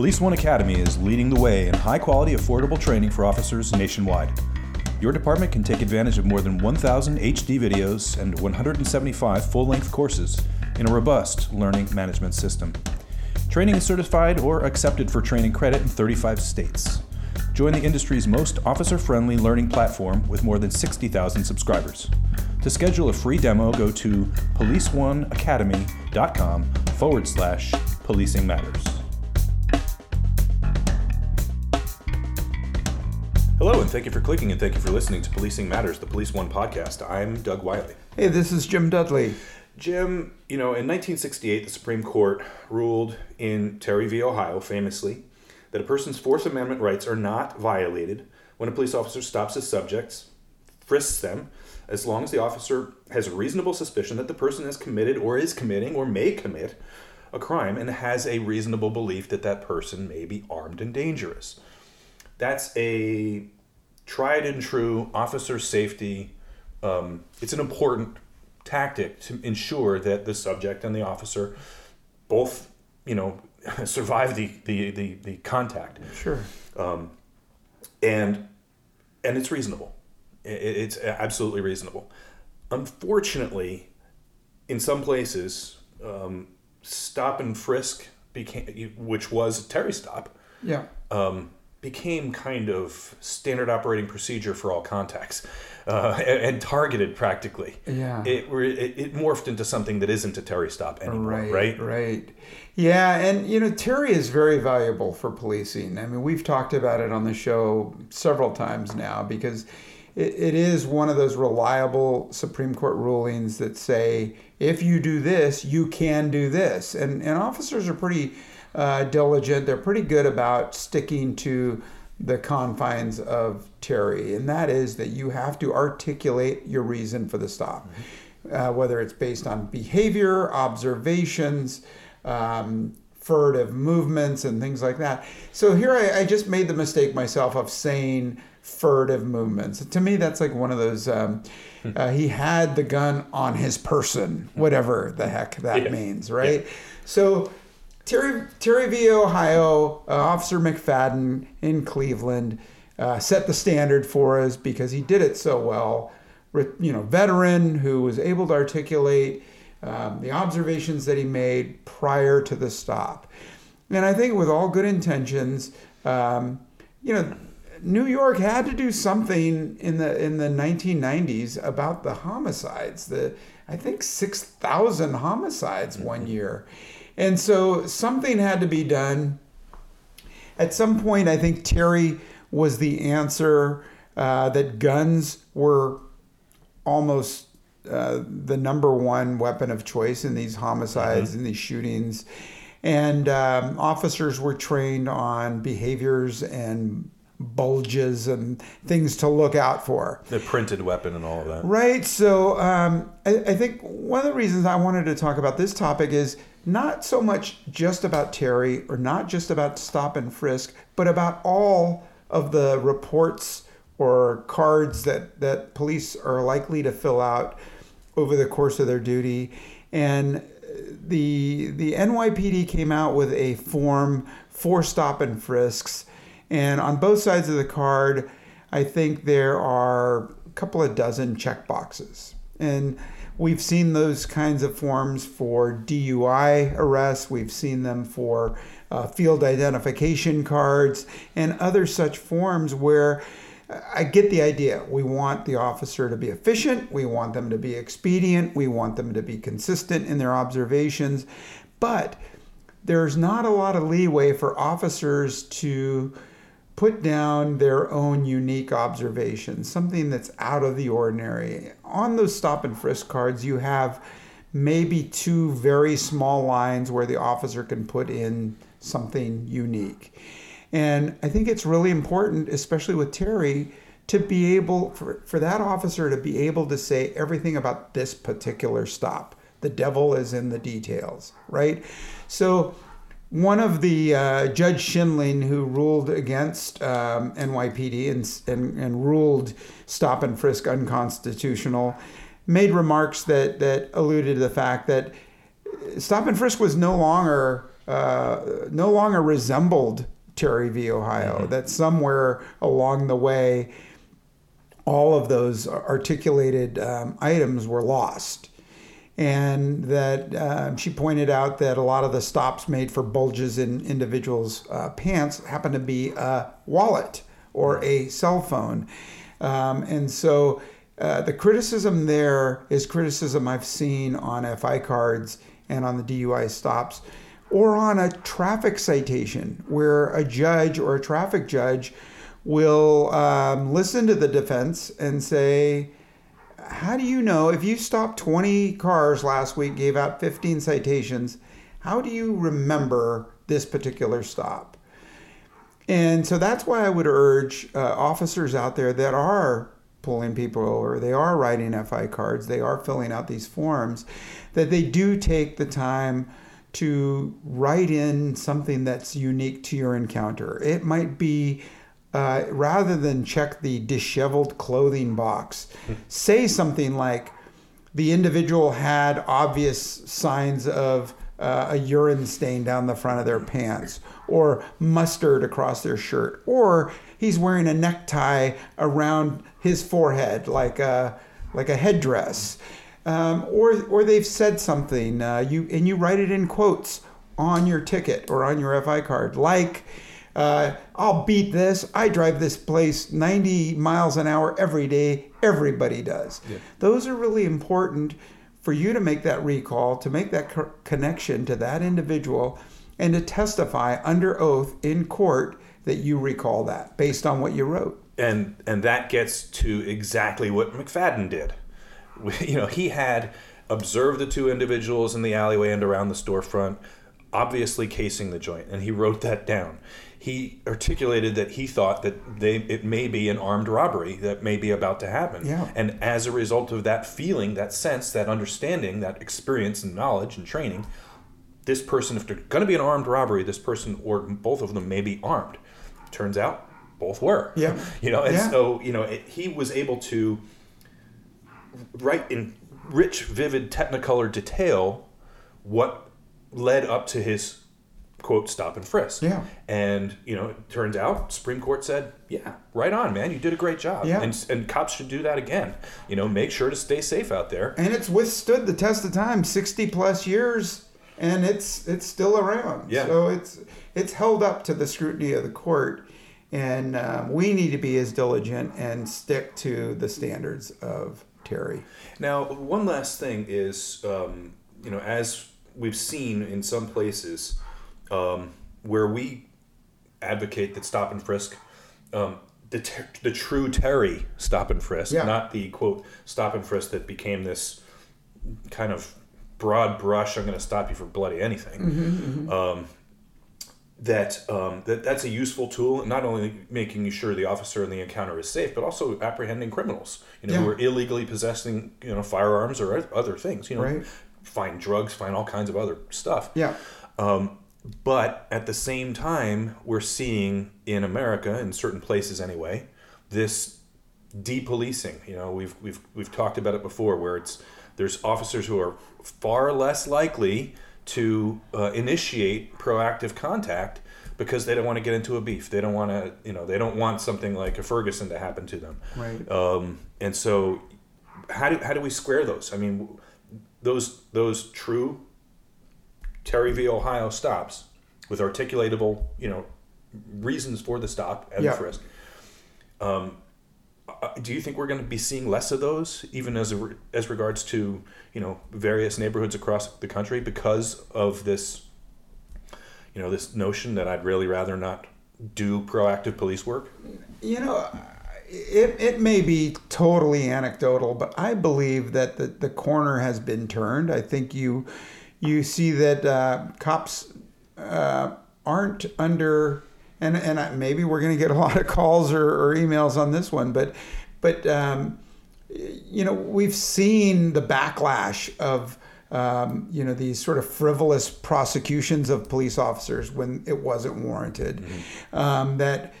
Police One Academy is leading the way in high quality, affordable training for officers nationwide. Your department can take advantage of more than 1,000 HD videos and 175 full length courses in a robust learning management system. Training is certified or accepted for training credit in 35 states. Join the industry's most officer friendly learning platform with more than 60,000 subscribers. To schedule a free demo, go to policeoneacademy.com forward slash policing matters. Thank you for clicking and thank you for listening to Policing Matters, the Police One podcast. I'm Doug Wyllie. Hey, this is Jim Dudley. Jim, you know, in 1968, the Supreme Court ruled in Terry v. Ohio famously that a person's Fourth Amendment rights are not violated when a police officer stops his subjects, frisks them, as long as the officer has a reasonable suspicion that the person has committed or is committing or may commit a crime and has a reasonable belief that that person may be armed and dangerous that's a tried and true officer safety. Um, it's an important tactic to ensure that the subject and the officer both, you know, survive the, the, the, the contact. Sure. Um, and and it's reasonable. it's absolutely reasonable. Unfortunately, in some places, um, stop and frisk became, which was a Terry stop. Yeah. Um, became kind of standard operating procedure for all contacts uh, and, and, targeted practically. Yeah. It, it, it, morphed into something that isn't a Terry stop anymore, right, right? Right. Yeah, and you know, Terry is very valuable for policing. I mean, we've talked about it on the show several times now because it, it is one of those reliable Supreme Court rulings that say if you do this, you can do this. And, and officers are pretty uh, diligent. They're pretty good about sticking to the confines of Terry, and that is that you have to articulate your reason for the stop, mm-hmm. uh, whether it's based on behavior, observations, um, furtive movements, and things like that. So here I, I, just made the mistake myself of saying furtive movements. To me, that's like one of those. Um, hmm. uh, he had the gun on his person, whatever the heck that yeah. means, right? Yeah. So Terry, Terry v. Ohio, uh, Officer McFadden in Cleveland uh, set the standard for us because he did it so well. You know, veteran who was able to articulate um, the observations that he made prior to the stop. And I think with all good intentions, um, you know, New York had to do something in the in the 1990s about the homicides. The I think 6,000 homicides one year. And so something had to be done. At some point, I think Terry was the answer uh, that guns were almost uh, the number one weapon of choice in these homicides, mm-hmm. in these shootings. And um, officers were trained on behaviors and bulges and things to look out for. The printed weapon and all of that. Right. So um, I, I, think one of the reasons I wanted to talk about this topic is not so much just about Terry or not just about stop and frisk, but about all of the reports or cards that, that police are likely to fill out over the course of their duty. And uh, the the NYPD came out with a form for stop and frisks and on both sides of the card, I think there are a couple of dozen check boxes. And we've seen those kinds of forms for DUI arrests, we've seen them for uh, field identification cards, and other such forms where I get the idea. We want the officer to be efficient, we want them to be expedient, we want them to be consistent in their observations, but there's not a lot of leeway for officers to put down their own unique observations, something that's out of the ordinary. On those stop and frisk cards, you have maybe two very small lines where the officer can put in something unique. And I think it's really important, especially with Terry, to be able, for, for that officer to be able to say everything about this particular stop. The devil is in the details, right? So one of the uh, Judge Scheindlin, who ruled against um, NYPD and, and, and ruled stop and frisk unconstitutional, made remarks that, that alluded to the fact that stop and frisk was no longer uh, no longer resembled Terry v. Ohio. That somewhere along the way, all of those articulated um, items were lost. And that uh, she pointed out that a lot of the stops made for bulges in individuals' uh, pants happened to be a wallet or a cell phone. Um, and so uh, the criticism there is criticism I've seen on FI cards and on the DUI stops or on a traffic citation where a judge or a traffic judge will um, listen to the defense and say, How do you know if you stopped 20 cars last week, gave out 15 citations, how do you remember this particular stop? And so that's why I would urge uh, officers out there that are pulling people over, they are writing FI cards, they are filling out these forms, that they do take the time to write in something that's unique to your encounter. It might be uh, rather than check the disheveled clothing box, say something like the individual had obvious signs of uh, a urine stain down the front of their pants, or mustard across their shirt, or he's wearing a necktie around his forehead like a like a headdress um, or or they've said something uh, you and you write it in quotes on your ticket or on your FI card, like. Uh, I'll beat this. I drive this place 90 miles an hour every day. Everybody does. Yeah. Those are really important for you to make that recall, to make that co- connection to that individual, and to testify under oath in court that you recall that based on what you wrote. And and that gets to exactly what McFadden did. you know, he had observed the two individuals in the alleyway and around the storefront, obviously casing the joint, and he wrote that down. He articulated that he thought that they it may be an armed robbery that may be about to happen. Yeah. And as a result of that feeling, that sense, that understanding, that experience and knowledge and training, this person, if they're going to be an armed robbery, this person or both of them may be armed. Turns out, both were. Yeah. You know, and Yeah. so you know, it, he was able to write in rich, vivid, technicolor detail what led up to his quote stop and frisk. Yeah. And you know, it turns out Supreme Court said, "Yeah, right on, man. You did a great job." Yeah. And and cops should do that again. You know, make sure to stay safe out there. And it's withstood the test of time, 60 plus years, and it's it's still around. Yeah. So it's it's held up to the scrutiny of the court, and um, we need to be as diligent and stick to the standards of Terry. Now, one last thing is, um, you know, as we've seen in some places um, where we advocate that stop and frisk, um, the, ter- the true Terry stop and frisk, Yeah. not the quote stop and frisk that became this kind of broad brush. I'm going to stop you for bloody anything. Um, that um, that that's a useful tool, not only making sure the officer in the encounter is safe, but also apprehending criminals, you know, who are illegally possessing, you know, firearms or other things, you know, Right. find drugs, find all kinds of other stuff. Yeah. Um, but at the same time, we're seeing in America, in certain places anyway, this depolicing. You know, we've we've we've talked about it before, where it's there's officers who are far less likely to uh, initiate proactive contact because they don't want to get into a beef. They don't want to, you know, they don't want something like a Ferguson to happen to them. Right. Um, and so, how do how do we square those? I mean, those those true Terry v. Ohio stops with articulatable, you know, reasons for the stop and Yeah. the frisk. Um, uh, do you think we're going to be seeing less of those, even as a, as regards to you know various neighborhoods across the country, because of this, you know, this notion that I'd really rather not do proactive police work? You know, it, it may be totally anecdotal, but I believe that the, the corner has been turned. I think you you see that uh, cops uh, aren't under, and and I- maybe we're going to get a lot of calls or, or emails on this one, but but um, you know we've seen the backlash of. Um, you know these sort of frivolous prosecutions of police officers when it wasn't warranted. Um, that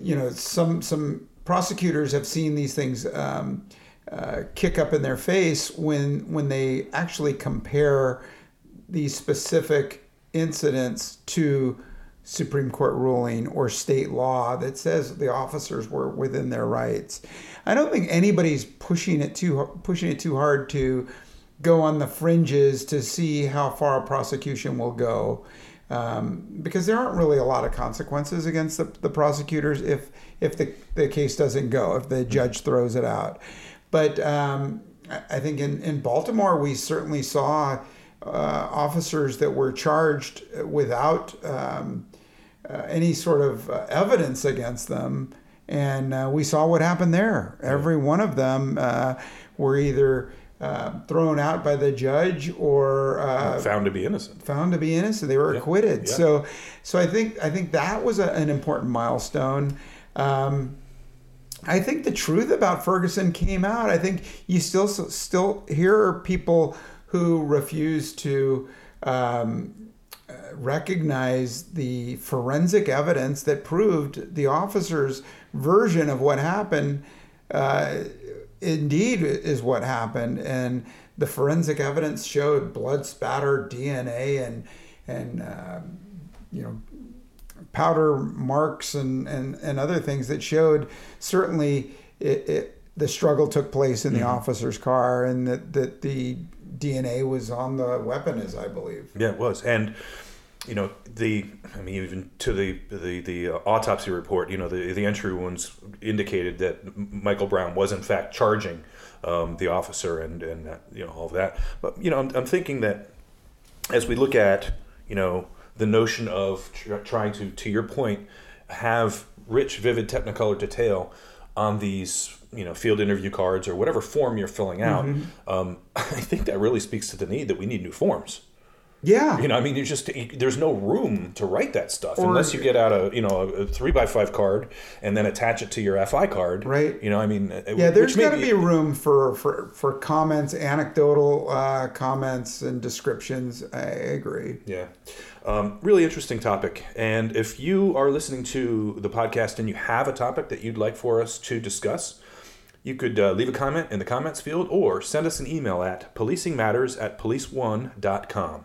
you know some some prosecutors have seen these things um, uh, kick up in their face when when they actually compare these specific incidents to Supreme Court ruling or state law that says the officers were within their rights. I don't think anybody's pushing it too pushing it too hard to go on the fringes to see how far a prosecution will go. Um, because there aren't really a lot of consequences against the, the prosecutors if if the, the case doesn't go, if the judge throws it out. But um, I think in, in Baltimore, we certainly saw uh, officers that were charged without um, uh, any sort of uh, evidence against them. And uh, we saw what happened there. Every one of them uh, were either uh, thrown out by the judge or found to be innocent. Found to be innocent. They were Yeah. acquitted. Yeah. So, so I think I think that was a, an important milestone. Um, I think the truth about Ferguson came out. I think you still still hear people who refuse to um, uh, recognize the forensic evidence that proved the officer's version of what happened. Uh, indeed, is what happened, and the forensic evidence showed blood spatter, DNA, and and um, you know powder marks and, and, and other things that showed certainly it, it, the struggle took place in the officer's car and that, that the DNA was on the weapon, as I believe. Yeah, it was, and you know the I mean even to the the the uh, autopsy report, you know the the entry wounds indicated that Michael Brown was in fact charging um, the officer and and that, you know all of that. But you know I'm, I'm thinking that as we look at you know the notion of tr- trying to to your point have rich vivid technicolor detail on these you know field interview cards or whatever form you're filling out um, i think that really speaks to the need that we need new forms Yeah. you know, I mean, you just there's no room to write that stuff Or- unless you get out a you know a, three by five card and then attach it to your FI card. Right. You know, I mean, uh, yeah, there's got to be room for, for, for comments, anecdotal uh, comments, and descriptions. I agree. Yeah. Um, really interesting topic. And if you are listening to the podcast and you have a topic that you'd like for us to discuss, you could uh, leave a comment in the comments field or send us an email at policingmatters at policeone.com.